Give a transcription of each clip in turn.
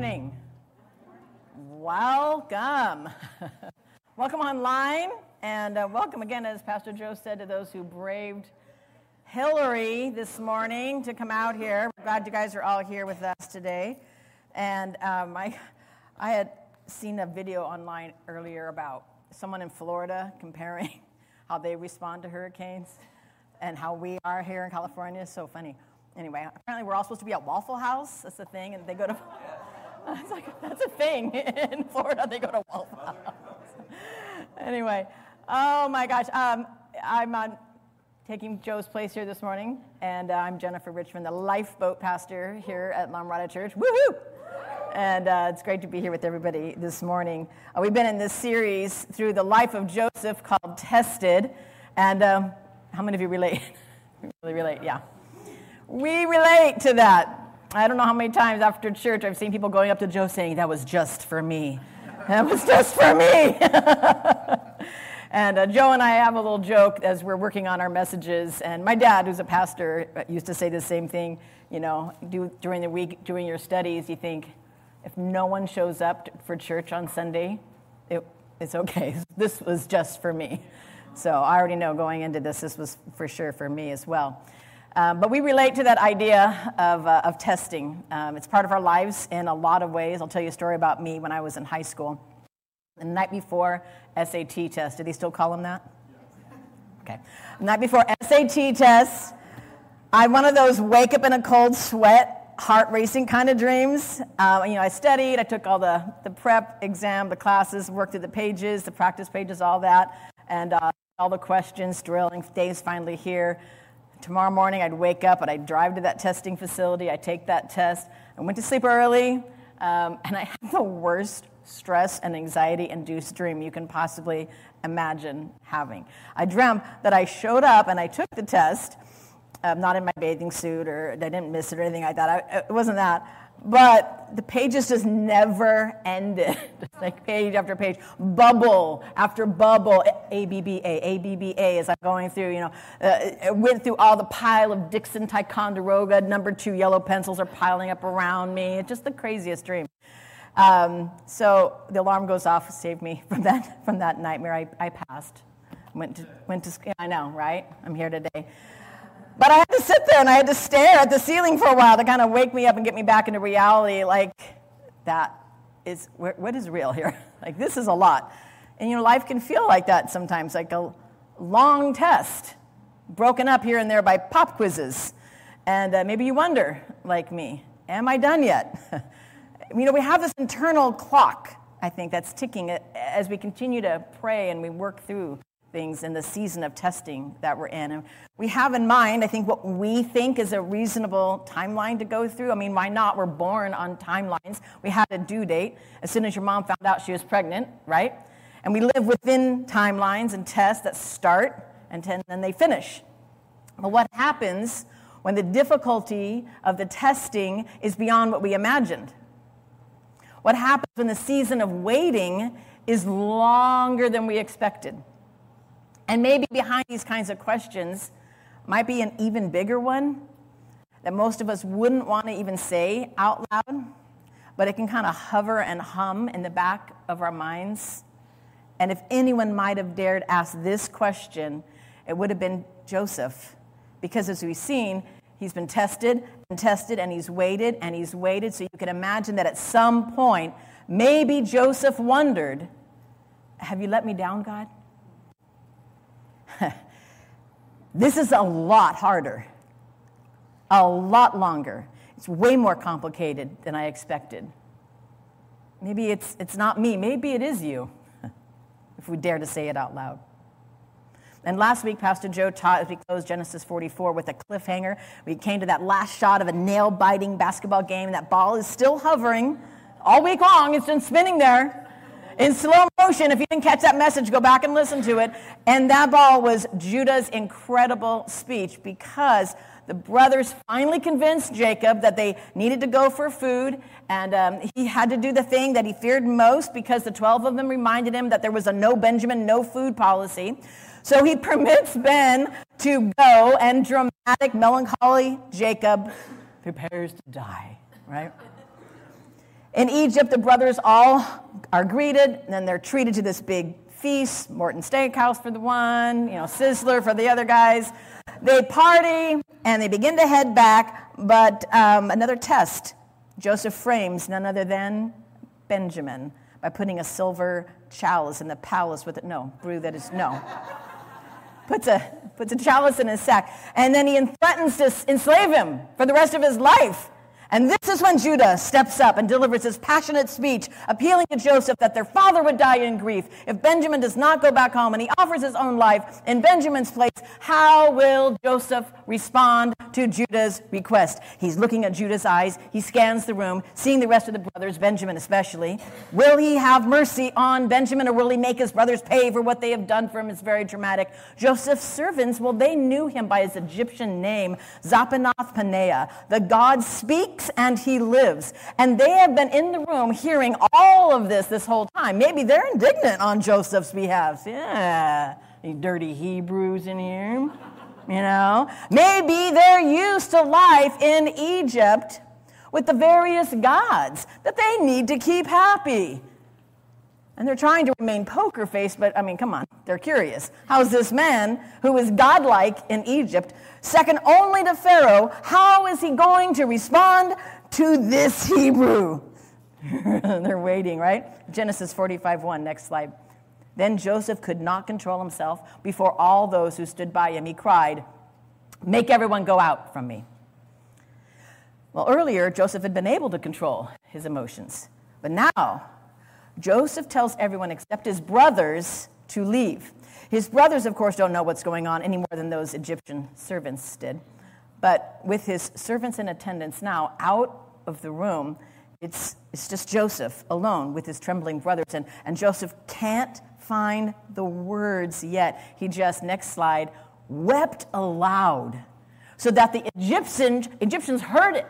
morning. Welcome. welcome online, and uh, welcome again, as Pastor Joe said, to those who braved Hilary this morning to come out here. We're glad you guys are all here with us today. And um, I, I had seen a video online earlier about someone in Florida comparing how they respond to hurricanes and how we are here in California. So funny. Anyway, apparently we're all supposed to be at Waffle House. That's the thing, and they go to. It's like that's a thing in Florida. They go to Waffle anyway, oh my gosh, um, I'm on taking Joe's place here this morning, and uh, I'm Jennifer Richmond, the lifeboat pastor here at La Mirada Church. Woohoo! And uh, it's great to be here with everybody this morning. Uh, we've been in this series through the life of Joseph called Tested, and um, how many of you relate? really relate, yeah. We relate to that. I don't know how many times after church I've seen people going up to Joe saying, That was just for me. That was just for me. and uh, Joe and I have a little joke as we're working on our messages. And my dad, who's a pastor, used to say the same thing. You know, do, during the week, doing your studies, you think, if no one shows up for church on Sunday, it, it's okay. This was just for me. So I already know going into this, this was for sure for me as well. Um, but we relate to that idea of, uh, of testing. Um, it's part of our lives in a lot of ways. I'll tell you a story about me when I was in high school. The night before SAT test, do they still call them that? Okay. The night before SAT test, I one of those wake up in a cold sweat, heart racing kind of dreams. Um, you know, I studied, I took all the, the prep exam, the classes, worked through the pages, the practice pages, all that, and uh, all the questions, drilling. Days finally here. Tomorrow morning, I'd wake up and I'd drive to that testing facility. I'd take that test. I went to sleep early, um, and I had the worst stress and anxiety induced dream you can possibly imagine having. I dreamt that I showed up and I took the test, um, not in my bathing suit or I didn't miss it or anything like that. I, it wasn't that but the pages just never ended. like page after page, bubble after bubble, ABBA, ABBA, as I'm going through, you know, uh, went through all the pile of Dixon Ticonderoga, number two yellow pencils are piling up around me. It's just the craziest dream. Um, so the alarm goes off, saved me from that, from that nightmare. I, I passed. Went to, went to, I know, right? I'm here today. But I had to sit there and I had to stare at the ceiling for a while to kind of wake me up and get me back into reality. Like, that is, what is real here? like, this is a lot. And, you know, life can feel like that sometimes, like a long test, broken up here and there by pop quizzes. And uh, maybe you wonder, like me, am I done yet? you know, we have this internal clock, I think, that's ticking as we continue to pray and we work through things in the season of testing that we're in. And we have in mind, I think, what we think is a reasonable timeline to go through. I mean, why not? We're born on timelines. We had a due date as soon as your mom found out she was pregnant, right? And we live within timelines and tests that start and then they finish. But what happens when the difficulty of the testing is beyond what we imagined? What happens when the season of waiting is longer than we expected? And maybe behind these kinds of questions might be an even bigger one that most of us wouldn't want to even say out loud, but it can kind of hover and hum in the back of our minds. And if anyone might have dared ask this question, it would have been Joseph. Because as we've seen, he's been tested and tested, and he's waited and he's waited. So you can imagine that at some point, maybe Joseph wondered, Have you let me down, God? This is a lot harder, a lot longer. It's way more complicated than I expected. Maybe it's, it's not me, maybe it is you, if we dare to say it out loud. And last week, Pastor Joe taught as we closed Genesis 44 with a cliffhanger. We came to that last shot of a nail biting basketball game. That ball is still hovering all week long, it's been spinning there in slow motion. If you didn't catch that message, go back and listen to it. And that ball was Judah's incredible speech because the brothers finally convinced Jacob that they needed to go for food, and um, he had to do the thing that he feared most because the 12 of them reminded him that there was a no Benjamin, no food policy. So he permits Ben to go, and dramatic, melancholy Jacob prepares to die, right? In Egypt, the brothers all are greeted, and then they're treated to this big feast Morton Steakhouse for the one, you know, Sizzler for the other guys. They party and they begin to head back, but um, another test Joseph frames none other than Benjamin by putting a silver chalice in the palace with it. No, brew that is, no. puts, a, puts a chalice in his sack. And then he threatens to enslave him for the rest of his life. And this is when Judah steps up and delivers his passionate speech, appealing to Joseph that their father would die in grief if Benjamin does not go back home, and he offers his own life in Benjamin's place. How will Joseph respond to Judah's request? He's looking at Judah's eyes. He scans the room, seeing the rest of the brothers, Benjamin especially. Will he have mercy on Benjamin, or will he make his brothers pay for what they have done for him? It's very dramatic. Joseph's servants, well, they knew him by his Egyptian name, Zaphenath Paneah. The God speaks speaks and he lives. And they have been in the room hearing all of this this whole time. Maybe they're indignant on Joseph's behalf. Yeah, you dirty Hebrews in here. You know, maybe they're used to life in Egypt with the various gods that they need to keep happy. And they're trying to remain poker faced, but I mean, come on, they're curious. How's this man who is godlike in Egypt, second only to Pharaoh, how is he going to respond to this Hebrew? they're waiting, right? Genesis 45 1, next slide. Then Joseph could not control himself before all those who stood by him. He cried, Make everyone go out from me. Well, earlier, Joseph had been able to control his emotions. But now, Joseph tells everyone except his brothers to leave. His brothers, of course, don't know what's going on any more than those Egyptian servants did. But with his servants in attendance now out of the room, it's, it's just Joseph alone with his trembling brothers. And, and Joseph can't find the words yet. He just, next slide, wept aloud so that the Egyptians, Egyptians heard it.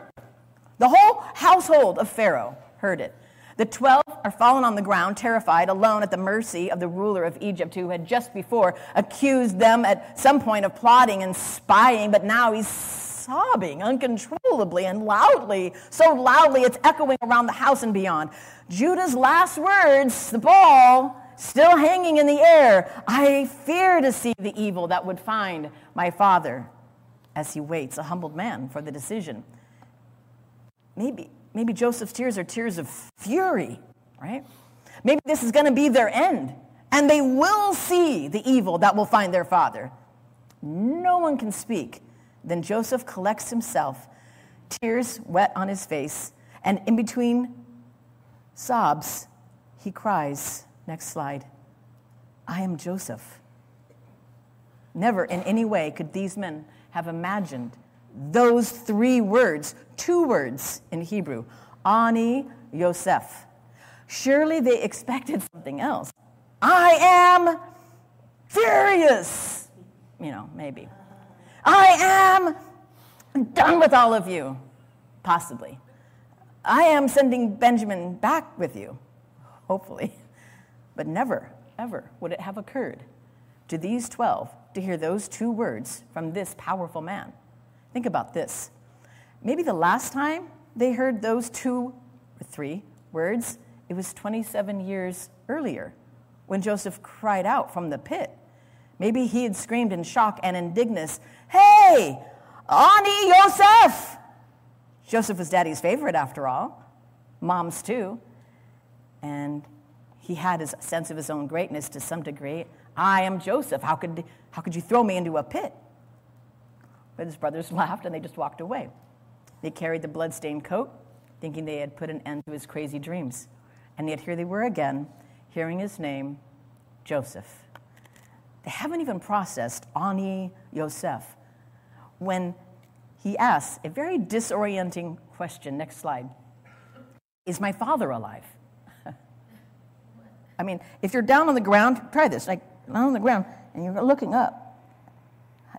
The whole household of Pharaoh heard it. The 12 are fallen on the ground, terrified, alone at the mercy of the ruler of Egypt, who had just before accused them at some point of plotting and spying, but now he's sobbing uncontrollably and loudly, so loudly it's echoing around the house and beyond. Judah's last words, the ball, still hanging in the air. I fear to see the evil that would find my father as he waits, a humbled man, for the decision. Maybe Maybe Joseph's tears are tears of fury, right? Maybe this is going to be their end, and they will see the evil that will find their father. No one can speak. Then Joseph collects himself, tears wet on his face, and in between sobs, he cries. Next slide. I am Joseph. Never in any way could these men have imagined those three words, two words in Hebrew, Ani Yosef. Surely they expected something else. I am furious. You know, maybe. I am done with all of you. Possibly. I am sending Benjamin back with you. Hopefully. But never, ever would it have occurred to these 12 to hear those two words from this powerful man. Think about this. Maybe the last time they heard those two or three words, it was 27 years earlier when Joseph cried out from the pit. Maybe he had screamed in shock and indignance, Hey, Ani Yosef! Joseph was daddy's favorite after all, mom's too. And he had his sense of his own greatness to some degree. I am Joseph. How could, how could you throw me into a pit? But his brothers laughed and they just walked away. They carried the bloodstained coat, thinking they had put an end to his crazy dreams. And yet here they were again, hearing his name, Joseph. They haven't even processed Ani Yosef when he asks a very disorienting question. Next slide. Is my father alive? I mean, if you're down on the ground, try this, like down on the ground, and you're looking up.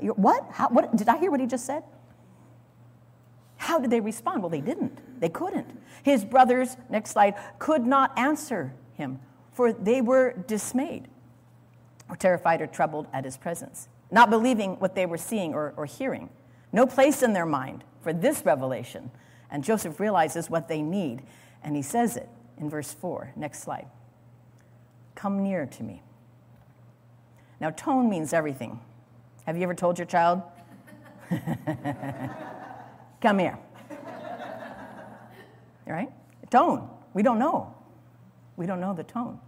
You're, what? How, what? Did I hear what he just said? How did they respond? Well, they didn't. They couldn't. His brothers, next slide, could not answer him, for they were dismayed, or terrified, or troubled at his presence, not believing what they were seeing or, or hearing. No place in their mind for this revelation. And Joseph realizes what they need. And he says it in verse 4. Next slide. Come near to me. Now, tone means everything. Have you ever told your child? Come here. Right? Tone. We don't know. We don't know the tone.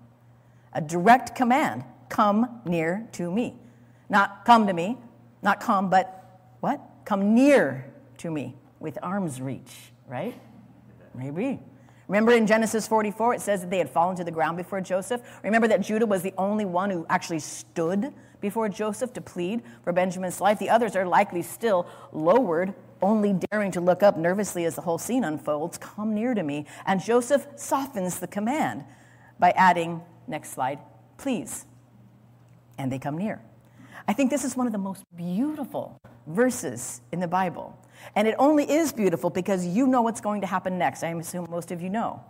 A direct command come near to me. Not come to me, not come, but what? Come near to me with arm's reach, right? Maybe. Remember in Genesis 44, it says that they had fallen to the ground before Joseph? Remember that Judah was the only one who actually stood before Joseph to plead for Benjamin's life? The others are likely still lowered, only daring to look up nervously as the whole scene unfolds. Come near to me. And Joseph softens the command by adding, next slide, please. And they come near. I think this is one of the most beautiful verses in the Bible. And it only is beautiful because you know what's going to happen next. I assume most of you know.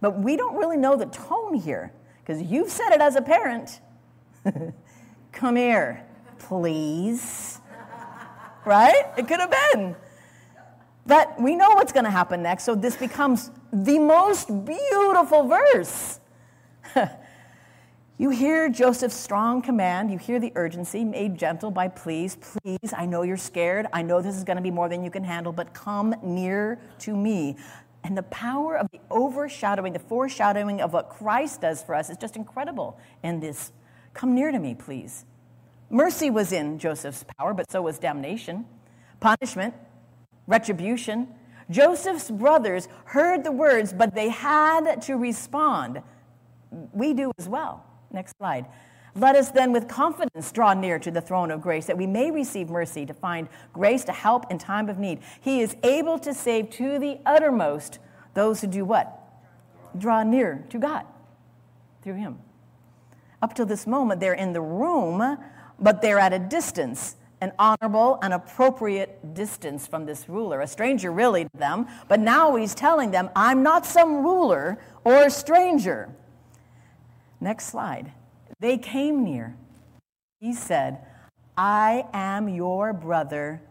But we don't really know the tone here because you've said it as a parent. Come here, please. right? It could have been. But we know what's going to happen next, so this becomes the most beautiful verse. You hear Joseph's strong command. You hear the urgency made gentle by please, please. I know you're scared. I know this is going to be more than you can handle, but come near to me. And the power of the overshadowing, the foreshadowing of what Christ does for us is just incredible in this. Come near to me, please. Mercy was in Joseph's power, but so was damnation, punishment, retribution. Joseph's brothers heard the words, but they had to respond. We do as well. Next slide. Let us then with confidence draw near to the throne of grace that we may receive mercy to find grace to help in time of need. He is able to save to the uttermost those who do what? Draw near to God through Him. Up to this moment, they're in the room, but they're at a distance, an honorable and appropriate distance from this ruler, a stranger really to them. But now he's telling them, I'm not some ruler or stranger. Next slide. They came near. He said, I am your brother,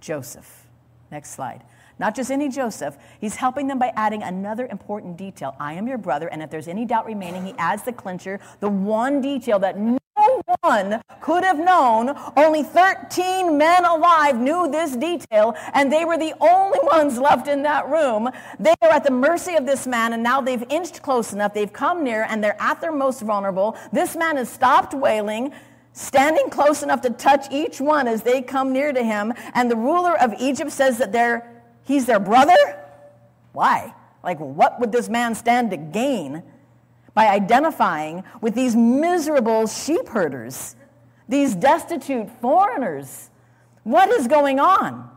Joseph. Next slide. Not just any Joseph, he's helping them by adding another important detail. I am your brother, and if there's any doubt remaining, he adds the clincher, the one detail that no one could have known. Only 13 men alive knew this detail, and they were the only ones left in that room. They are at the mercy of this man, and now they've inched close enough. They've come near, and they're at their most vulnerable. This man has stopped wailing standing close enough to touch each one as they come near to him. And the ruler of Egypt says that they're, he's their brother? Why? Like, what would this man stand to gain by identifying with these miserable sheep herders, these destitute foreigners. What is going on?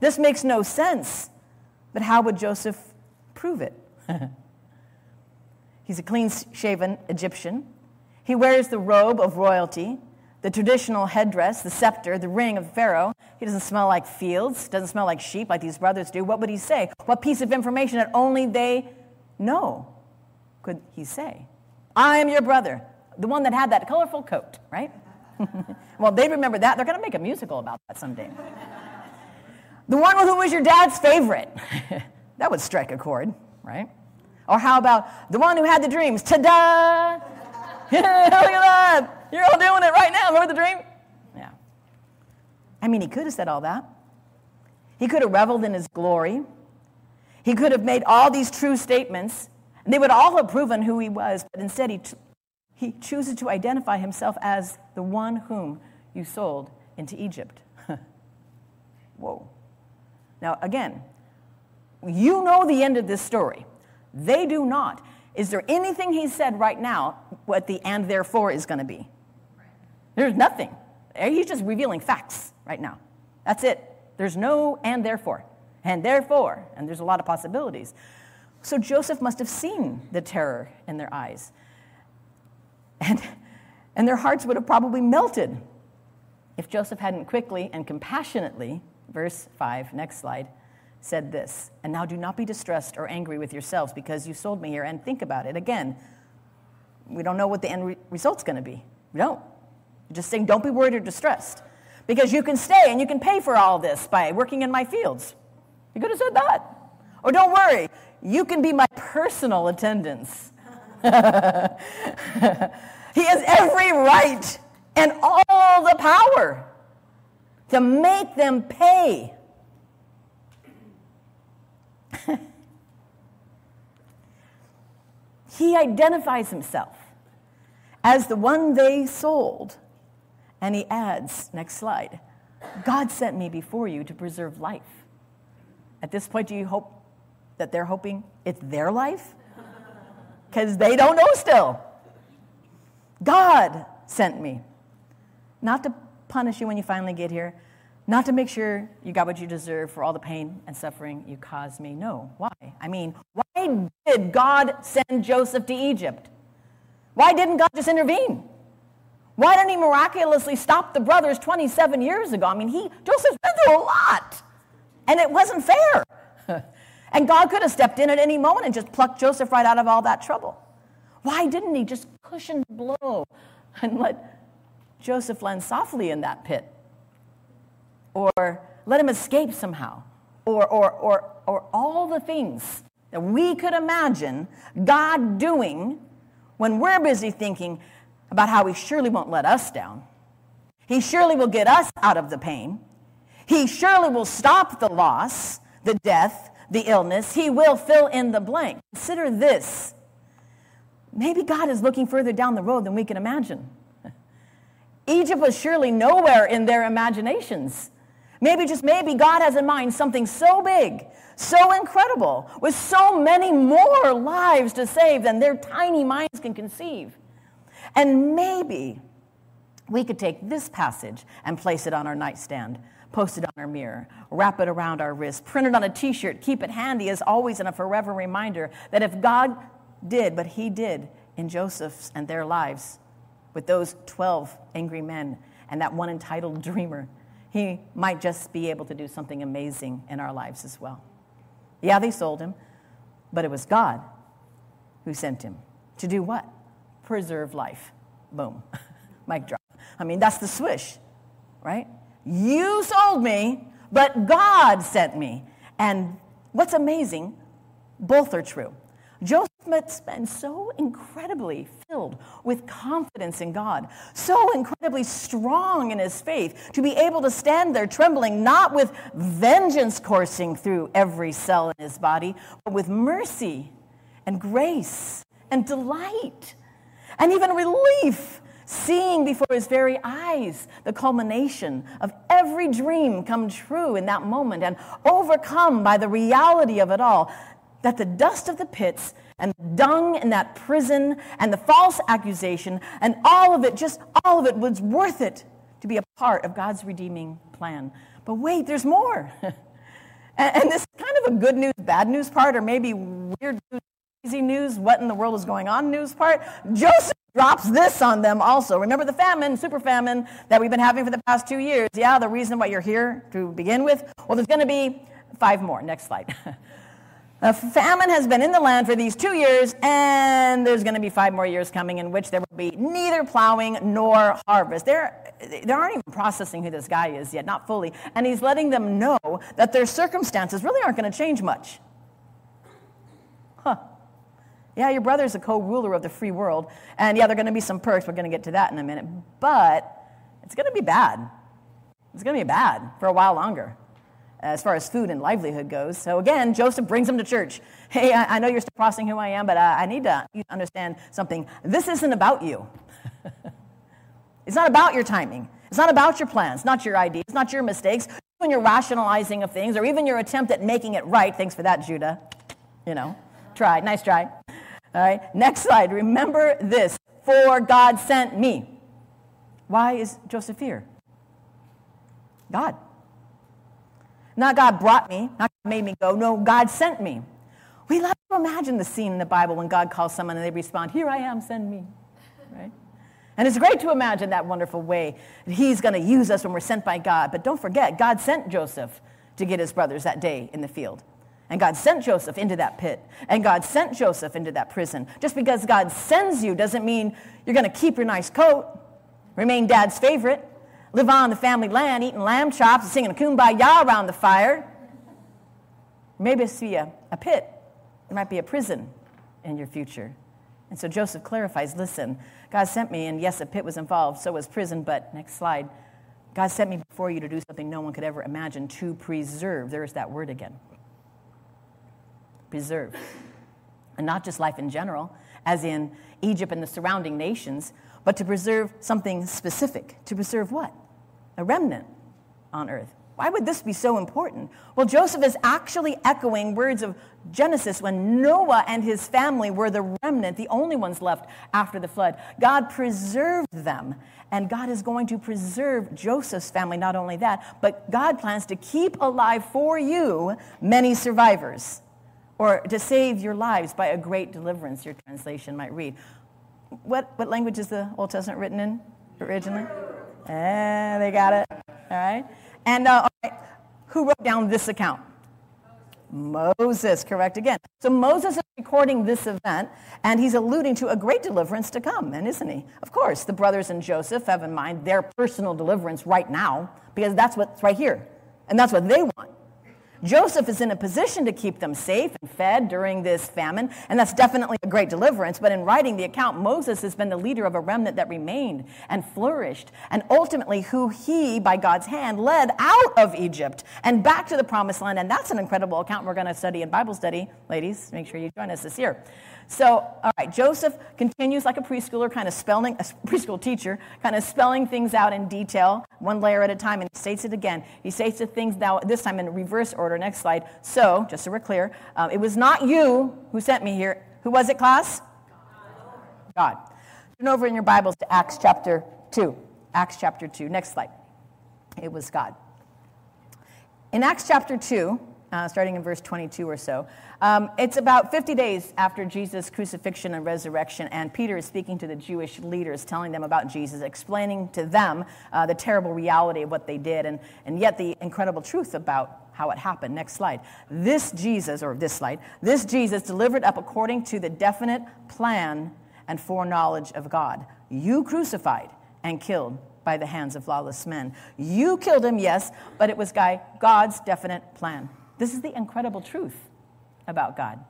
This makes no sense. But how would Joseph prove it? He's a clean shaven Egyptian. He wears the robe of royalty, the traditional headdress, the scepter, the ring of Pharaoh. He doesn't smell like fields, doesn't smell like sheep like these brothers do. What would he say? What piece of information that only they know could he say? I am your brother, the one that had that colorful coat, right? well, they remember that. They're going to make a musical about that someday. the one who was your dad's favorite. that would strike a chord, right? Or how about the one who had the dreams? Ta da! Look at that! You're all doing it right now. Remember the dream? I mean, he could have said all that. He could have reveled in his glory. He could have made all these true statements they would all have proven who he was, but instead he, he chooses to identify himself as the one whom you sold into Egypt. Whoa. Now, again, you know the end of this story. They do not. Is there anything he said right now what the and therefore is going to be? There's nothing. He's just revealing facts right now. That's it. There's no and therefore. And therefore, and there's a lot of possibilities. So Joseph must have seen the terror in their eyes. And, and their hearts would have probably melted if Joseph hadn't quickly and compassionately, verse 5, next slide, said this And now do not be distressed or angry with yourselves because you sold me here. And think about it. Again, we don't know what the end re- result's going to be. We don't. just saying, don't be worried or distressed because you can stay and you can pay for all this by working in my fields. You could have said that. Or don't worry, You can be my personal attendants. he has every right and all the power to make them pay. he identifies himself as the one they sold. And he adds, next slide, God sent me before you to preserve life. At this point, do you hope that they're hoping it's their life? Because they don't know still. God sent me. Not to punish you when you finally get here, not to make sure you got what you deserve for all the pain and suffering you caused me. No. Why? I mean, why did God send Joseph to Egypt? Why didn't God just intervene? Why didn't he miraculously stop the brothers 27 years ago? I mean, he Joseph's been through a lot. And it wasn't fair. and God could have stepped in at any moment and just plucked Joseph right out of all that trouble. Why didn't he just cushion the blow and let Joseph land softly in that pit? Or let him escape somehow? Or, or, or, or all the things that we could imagine God doing when we're busy thinking about how he surely won't let us down. He surely will get us out of the pain. He surely will stop the loss, the death, the illness. He will fill in the blank. Consider this. Maybe God is looking further down the road than we can imagine. Egypt was surely nowhere in their imaginations. Maybe, just maybe, God has in mind something so big, so incredible, with so many more lives to save than their tiny minds can conceive. And maybe we could take this passage and place it on our nightstand, post it on our mirror, wrap it around our wrist, print it on a t shirt, keep it handy as always, and a forever reminder that if God did what he did in Joseph's and their lives with those 12 angry men and that one entitled dreamer, he might just be able to do something amazing in our lives as well. Yeah, they sold him, but it was God who sent him. To do what? Preserve life. Boom. Mic drop. I mean, that's the swish, right? You sold me, but God sent me. And what's amazing, both are true. Joseph must been so incredibly filled with confidence in God, so incredibly strong in his faith to be able to stand there trembling, not with vengeance coursing through every cell in his body, but with mercy and grace and delight and even relief, seeing before his very eyes the culmination of every dream come true in that moment and overcome by the reality of it all that the dust of the pits and dung in that prison and the false accusation and all of it, just all of it was worth it to be a part of God's redeeming plan. But wait, there's more. and, and this is kind of a good news, bad news part, or maybe weird news, crazy news, what in the world is going on news part. Joseph drops this on them also. Remember the famine, super famine that we've been having for the past two years? Yeah, the reason why you're here to begin with? Well, there's going to be five more. Next slide. A famine has been in the land for these two years, and there's going to be five more years coming in which there will be neither plowing nor harvest. They're, they aren't even processing who this guy is yet, not fully. And he's letting them know that their circumstances really aren't going to change much. Yeah, your brother's a co ruler of the free world, and yeah, there are going to be some perks. We're going to get to that in a minute. But it's going to be bad. It's going to be bad for a while longer as far as food and livelihood goes. So again, Joseph brings him to church. Hey, I, I know you're still processing who I am, but uh, I need to understand something. This isn't about you. it's not about your timing. It's not about your plans, not your ideas, not your mistakes, even your rationalizing of things, or even your attempt at making it right. Thanks for that, Judah. You know, try. Nice try. All right, next slide. Remember this for God sent me. Why is Joseph here? God. Not God brought me, not God made me go. No, God sent me. We love to imagine the scene in the Bible when God calls someone and they respond, Here I am, send me. Right? And it's great to imagine that wonderful way that He's going to use us when we're sent by God. But don't forget, God sent Joseph to get his brothers that day in the field. And God sent Joseph into that pit. And God sent Joseph into that prison. Just because God sends you doesn't mean you're going to keep your nice coat, remain dad's favorite, live on the family land, eating lamb chops and singing a kumbaya around the fire. Maybe it's a, a pit There might be a prison in your future. And so Joseph clarifies listen, God sent me, and yes, a pit was involved, so was prison, but next slide. God sent me before you to do something no one could ever imagine to preserve. There's that word again. Preserve. And not just life in general, as in Egypt and the surrounding nations, but to preserve something specific. To preserve what? A remnant on earth. Why would this be so important? Well, Joseph is actually echoing words of Genesis when Noah and his family were the remnant, the only ones left after the flood. God preserved them, and God is going to preserve Joseph's family. Not only that, but God plans to keep alive for you many survivors, or to save your lives by a great deliverance, your translation might read. What, what language is the Old Testament written in originally? Eh, they got it. All right. And uh, who wrote down this account? Moses, correct again. So Moses is recording this event, and he's alluding to a great deliverance to come, and isn't he? Of course, the brothers and Joseph have in mind their personal deliverance right now, because that's what's right here, and that's what they want. Joseph is in a position to keep them safe and fed during this famine, and that's definitely a great deliverance. But in writing the account, Moses has been the leader of a remnant that remained and flourished, and ultimately who he, by God's hand, led out of Egypt and back to the promised land. And that's an incredible account we're going to study in Bible study. Ladies, make sure you join us this year. So, all right, Joseph continues like a preschooler, kind of spelling, a preschool teacher, kind of spelling things out in detail, one layer at a time, and he states it again. He states the things now, this time in reverse order. Next slide. So, just so we're clear, um, it was not you who sent me here. Who was it, class? God. Turn over in your Bibles to Acts chapter 2. Acts chapter 2. Next slide. It was God. In Acts chapter 2, uh, starting in verse 22 or so. Um, it's about 50 days after Jesus' crucifixion and resurrection, and Peter is speaking to the Jewish leaders, telling them about Jesus, explaining to them uh, the terrible reality of what they did, and, and yet the incredible truth about how it happened. Next slide. This Jesus, or this slide, this Jesus delivered up according to the definite plan and foreknowledge of God. You crucified and killed by the hands of lawless men. You killed him, yes, but it was God's definite plan. This is the incredible truth about God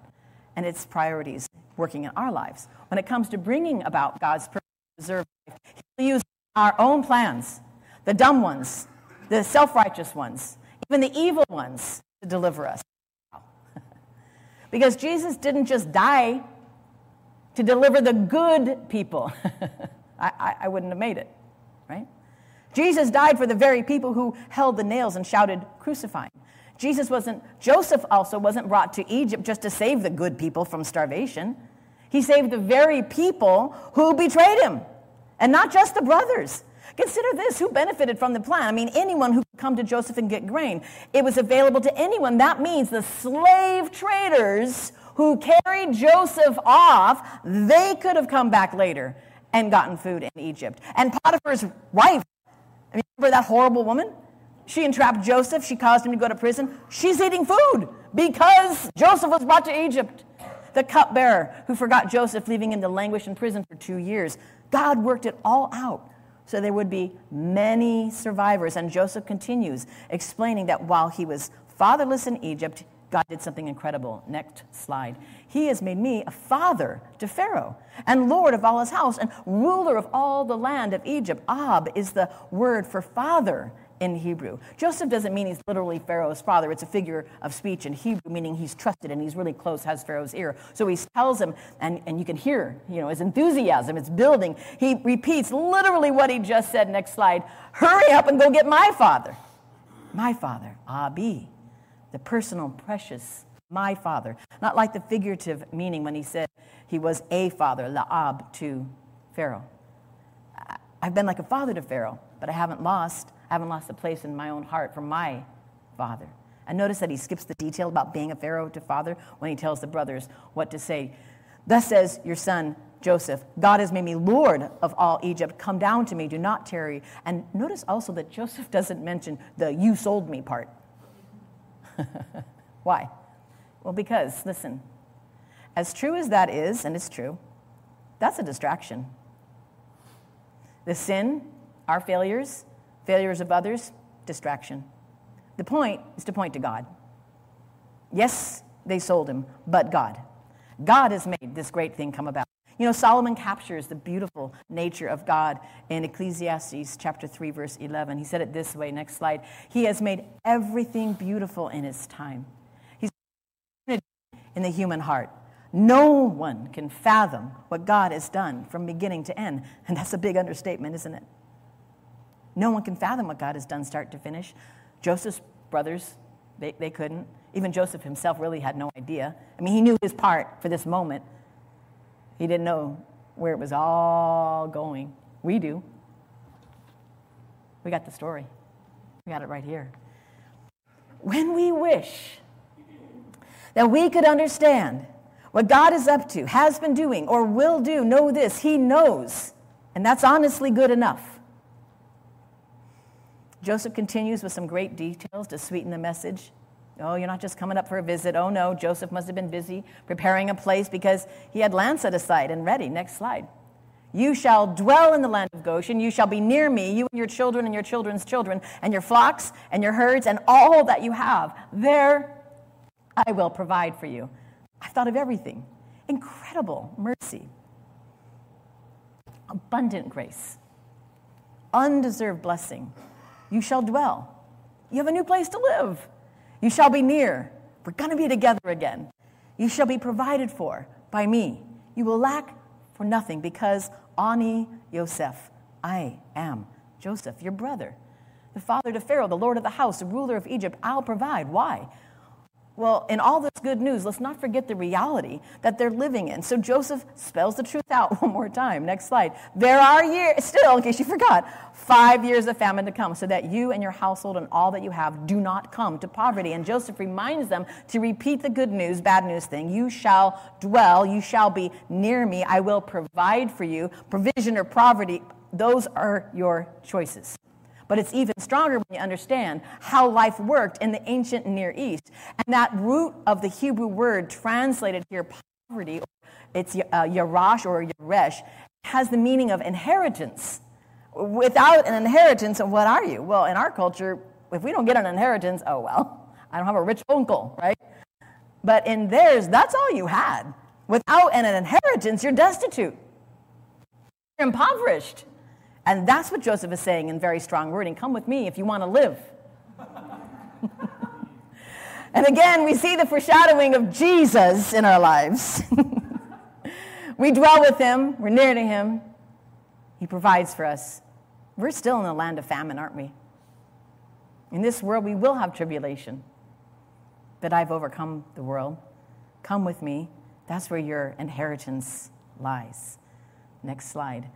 and its priorities working in our lives. When it comes to bringing about God's preserved life, He'll use our own plans, the dumb ones, the self righteous ones, even the evil ones to deliver us. because Jesus didn't just die to deliver the good people, I, I, I wouldn't have made it, right? Jesus died for the very people who held the nails and shouted, Crucify Jesus wasn't, Joseph also wasn't brought to Egypt just to save the good people from starvation. He saved the very people who betrayed him, and not just the brothers. Consider this who benefited from the plan? I mean, anyone who could come to Joseph and get grain. It was available to anyone. That means the slave traders who carried Joseph off, they could have come back later and gotten food in Egypt. And Potiphar's wife, remember that horrible woman? She entrapped Joseph. She caused him to go to prison. She's eating food because Joseph was brought to Egypt. The cupbearer who forgot Joseph, leaving him to languish in prison for two years. God worked it all out so there would be many survivors. And Joseph continues, explaining that while he was fatherless in Egypt, God did something incredible. Next slide. He has made me a father to Pharaoh and Lord of all his house and ruler of all the land of Egypt. Ab is the word for father in Hebrew. Joseph doesn't mean he's literally Pharaoh's father. It's a figure of speech in Hebrew, meaning he's trusted and he's really close, has Pharaoh's ear. So he tells him, and, and you can hear, you know, his enthusiasm, it's building. He repeats literally what he just said. Next slide. Hurry up and go get my father. My father, Abi, the personal, precious, my father. Not like the figurative meaning when he said he was a father, La'ab, to Pharaoh. I've been like a father to Pharaoh, but I haven't lost I haven't lost a place in my own heart for my father. And notice that he skips the detail about being a Pharaoh to father when he tells the brothers what to say. Thus says your son Joseph, God has made me Lord of all Egypt. Come down to me, do not tarry. And notice also that Joseph doesn't mention the you sold me part. Why? Well, because, listen, as true as that is, and it's true, that's a distraction. The sin, our failures, Failures of others, distraction. The point is to point to God. Yes, they sold him, but God. God has made this great thing come about. You know, Solomon captures the beautiful nature of God in Ecclesiastes chapter 3, verse 11. He said it this way next slide. He has made everything beautiful in his time. He's in the human heart. No one can fathom what God has done from beginning to end. And that's a big understatement, isn't it? No one can fathom what God has done start to finish. Joseph's brothers, they, they couldn't. Even Joseph himself really had no idea. I mean, he knew his part for this moment. He didn't know where it was all going. We do. We got the story. We got it right here. When we wish that we could understand what God is up to, has been doing, or will do, know this, He knows. And that's honestly good enough. Joseph continues with some great details to sweeten the message. Oh, you're not just coming up for a visit. Oh, no, Joseph must have been busy preparing a place because he had land set aside and ready. Next slide. You shall dwell in the land of Goshen. You shall be near me, you and your children and your children's children, and your flocks and your herds and all that you have. There I will provide for you. I've thought of everything. Incredible mercy, abundant grace, undeserved blessing. You shall dwell. You have a new place to live. You shall be near. We're going to be together again. You shall be provided for by me. You will lack for nothing because Ani Yosef, I am Joseph, your brother, the father to Pharaoh, the lord of the house, the ruler of Egypt. I'll provide. Why? Well, in all this good news, let's not forget the reality that they're living in. So Joseph spells the truth out one more time. Next slide. There are years, still, in case you forgot, five years of famine to come, so that you and your household and all that you have do not come to poverty. And Joseph reminds them to repeat the good news, bad news thing. You shall dwell, you shall be near me, I will provide for you. Provision or poverty, those are your choices. But it's even stronger when you understand how life worked in the ancient Near East. And that root of the Hebrew word translated here, poverty, it's uh, yarash or yaresh, has the meaning of inheritance. Without an inheritance, what are you? Well, in our culture, if we don't get an inheritance, oh well, I don't have a rich uncle, right? But in theirs, that's all you had. Without an inheritance, you're destitute. You're impoverished. And that's what Joseph is saying in very strong wording come with me if you want to live. and again, we see the foreshadowing of Jesus in our lives. we dwell with him, we're near to him, he provides for us. We're still in a land of famine, aren't we? In this world, we will have tribulation, but I've overcome the world. Come with me. That's where your inheritance lies. Next slide.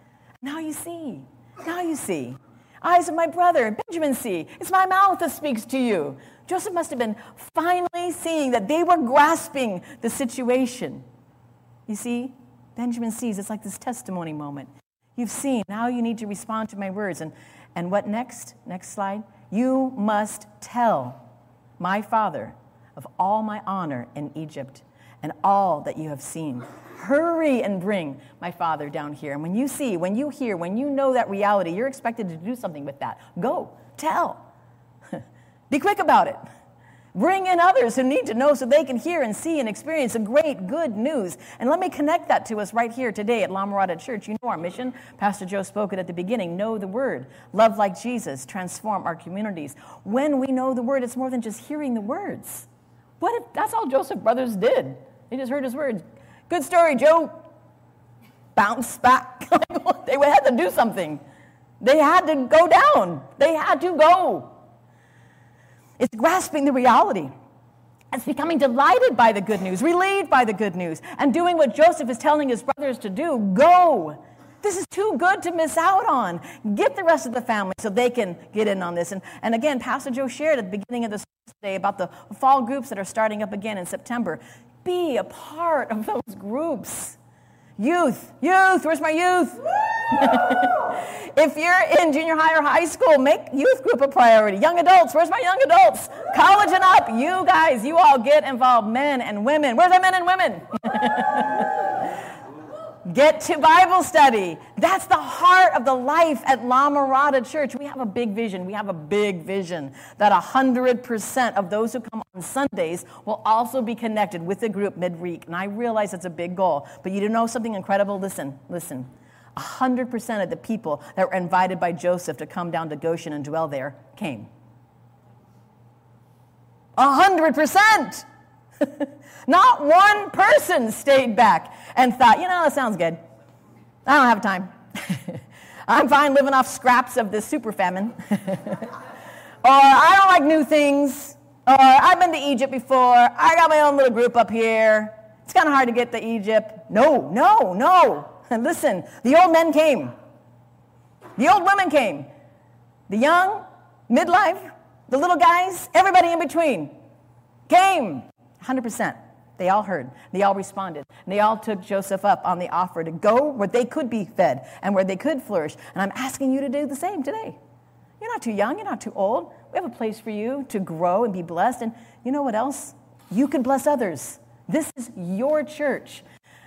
Now you see. Now you see. Eyes of my brother, Benjamin see. It's my mouth that speaks to you. Joseph must have been finally seeing that they were grasping the situation. You see, Benjamin sees it's like this testimony moment. You've seen, now you need to respond to my words. And, and what next? Next slide. You must tell my father of all my honor in Egypt and all that you have seen. Hurry and bring my father down here. And when you see, when you hear, when you know that reality, you're expected to do something with that. Go, tell. Be quick about it. Bring in others who need to know so they can hear and see and experience the great good news. And let me connect that to us right here today at La Mirada Church. You know our mission. Pastor Joe spoke it at the beginning. Know the word. Love like Jesus. Transform our communities. When we know the word, it's more than just hearing the words. What if that's all Joseph brothers did? They just heard his words. Good story, Joe. Bounce back. they had to do something. They had to go down. They had to go. It's grasping the reality. It's becoming delighted by the good news, relieved by the good news, and doing what Joseph is telling his brothers to do go. This is too good to miss out on. Get the rest of the family so they can get in on this. And, and again, Pastor Joe shared at the beginning of this today about the fall groups that are starting up again in September be a part of those groups. Youth, youth, where's my youth? if you're in junior high or high school, make youth group a priority. Young adults, where's my young adults? College and up, you guys, you all get involved, men and women. Where's my men and women? Get to Bible study. That's the heart of the life at La Mirada Church. We have a big vision. We have a big vision that 100% of those who come on Sundays will also be connected with the group midweek. And I realize it's a big goal, but you know something incredible? Listen, listen. 100% of the people that were invited by Joseph to come down to Goshen and dwell there came. 100%. Not one person stayed back and thought, you know, that sounds good. I don't have time. I'm fine living off scraps of this super famine. or I don't like new things. Or I've been to Egypt before. I got my own little group up here. It's kind of hard to get to Egypt. No, no, no. Listen, the old men came. The old women came. The young, midlife, the little guys, everybody in between came. 100%. They all heard. They all responded. And they all took Joseph up on the offer to go where they could be fed and where they could flourish. And I'm asking you to do the same today. You're not too young, you're not too old. We have a place for you to grow and be blessed. And you know what else? You can bless others. This is your church.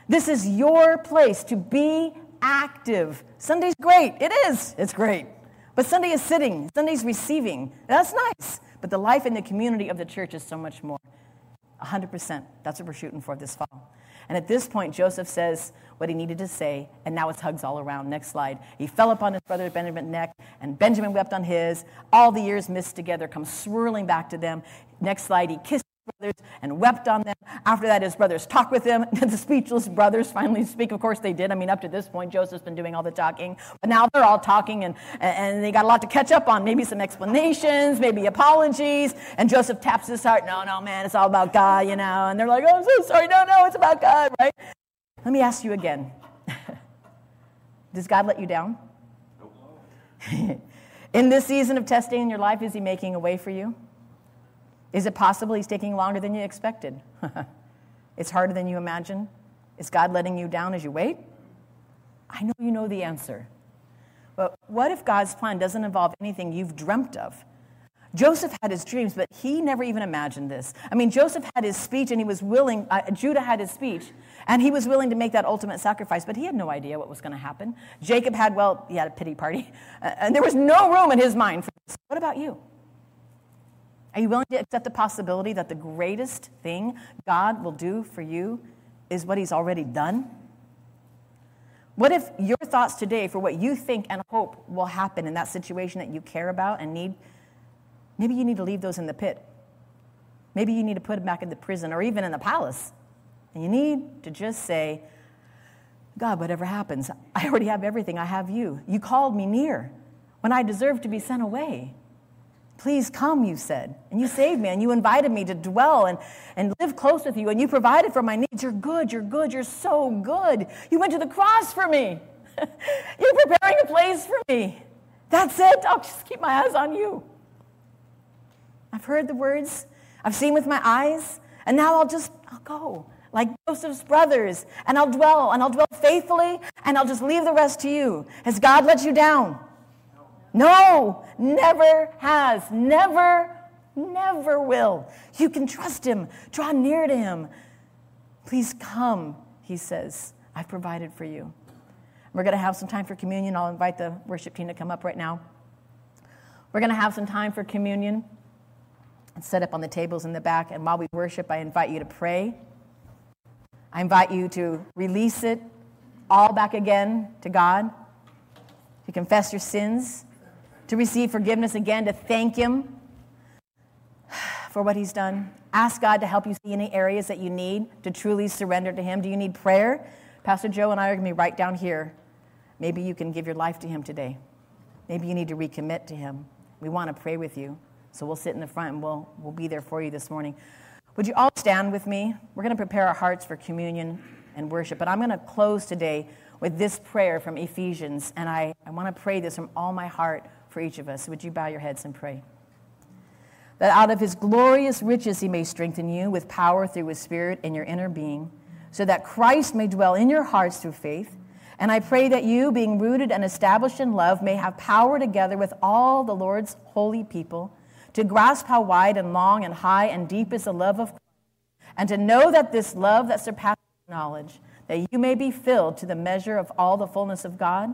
This is your place to be active. Sunday's great. It is. It's great. But Sunday is sitting, Sunday's receiving. That's nice. But the life in the community of the church is so much more. 100%. That's what we're shooting for this fall. And at this point, Joseph says what he needed to say, and now it's hugs all around. Next slide. He fell upon his brother Benjamin's neck, and Benjamin wept on his. All the years missed together come swirling back to them. Next slide. He kissed brothers and wept on them. After that, his brothers talked with him. the speechless brothers finally speak. Of course, they did. I mean, up to this point, Joseph's been doing all the talking. But now they're all talking, and, and they got a lot to catch up on. Maybe some explanations, maybe apologies. And Joseph taps his heart. No, no, man, it's all about God, you know. And they're like, oh, I'm so sorry. No, no, it's about God, right? Let me ask you again Does God let you down? in this season of testing in your life, is He making a way for you? Is it possible he's taking longer than you expected? it's harder than you imagine? Is God letting you down as you wait? I know you know the answer. But what if God's plan doesn't involve anything you've dreamt of? Joseph had his dreams, but he never even imagined this. I mean, Joseph had his speech and he was willing, uh, Judah had his speech, and he was willing to make that ultimate sacrifice, but he had no idea what was going to happen. Jacob had, well, he had a pity party, and there was no room in his mind for this. What about you? Are you willing to accept the possibility that the greatest thing God will do for you is what He's already done? What if your thoughts today for what you think and hope will happen in that situation that you care about and need, maybe you need to leave those in the pit. Maybe you need to put them back in the prison or even in the palace. And you need to just say, God, whatever happens, I already have everything. I have you. You called me near when I deserve to be sent away. Please come, you said. And you saved me, and you invited me to dwell and, and live close with you, and you provided for my needs. You're good, you're good, you're so good. You went to the cross for me. you're preparing a place for me. That's it. I'll just keep my eyes on you. I've heard the words, I've seen with my eyes, and now I'll just, I'll go like Joseph's brothers, and I'll dwell, and I'll dwell faithfully, and I'll just leave the rest to you. Has God let you down? No, never has, never, never will. You can trust him, draw near to him. Please come, he says. I've provided for you. We're going to have some time for communion. I'll invite the worship team to come up right now. We're going to have some time for communion set up on the tables in the back. And while we worship, I invite you to pray. I invite you to release it all back again to God, to confess your sins to receive forgiveness again, to thank Him for what He's done. Ask God to help you see any areas that you need to truly surrender to Him. Do you need prayer? Pastor Joe and I are going to be right down here. Maybe you can give your life to Him today. Maybe you need to recommit to Him. We want to pray with you. So we'll sit in the front and we'll, we'll be there for you this morning. Would you all stand with me? We're going to prepare our hearts for communion and worship. But I'm going to close today with this prayer from Ephesians. And I, I want to pray this from all my heart for each of us. Would you bow your heads and pray? That out of his glorious riches he may strengthen you with power through his Spirit in your inner being, so that Christ may dwell in your hearts through faith. And I pray that you, being rooted and established in love, may have power together with all the Lord's holy people to grasp how wide and long and high and deep is the love of Christ, and to know that this love that surpasses knowledge that you may be filled to the measure of all the fullness of God.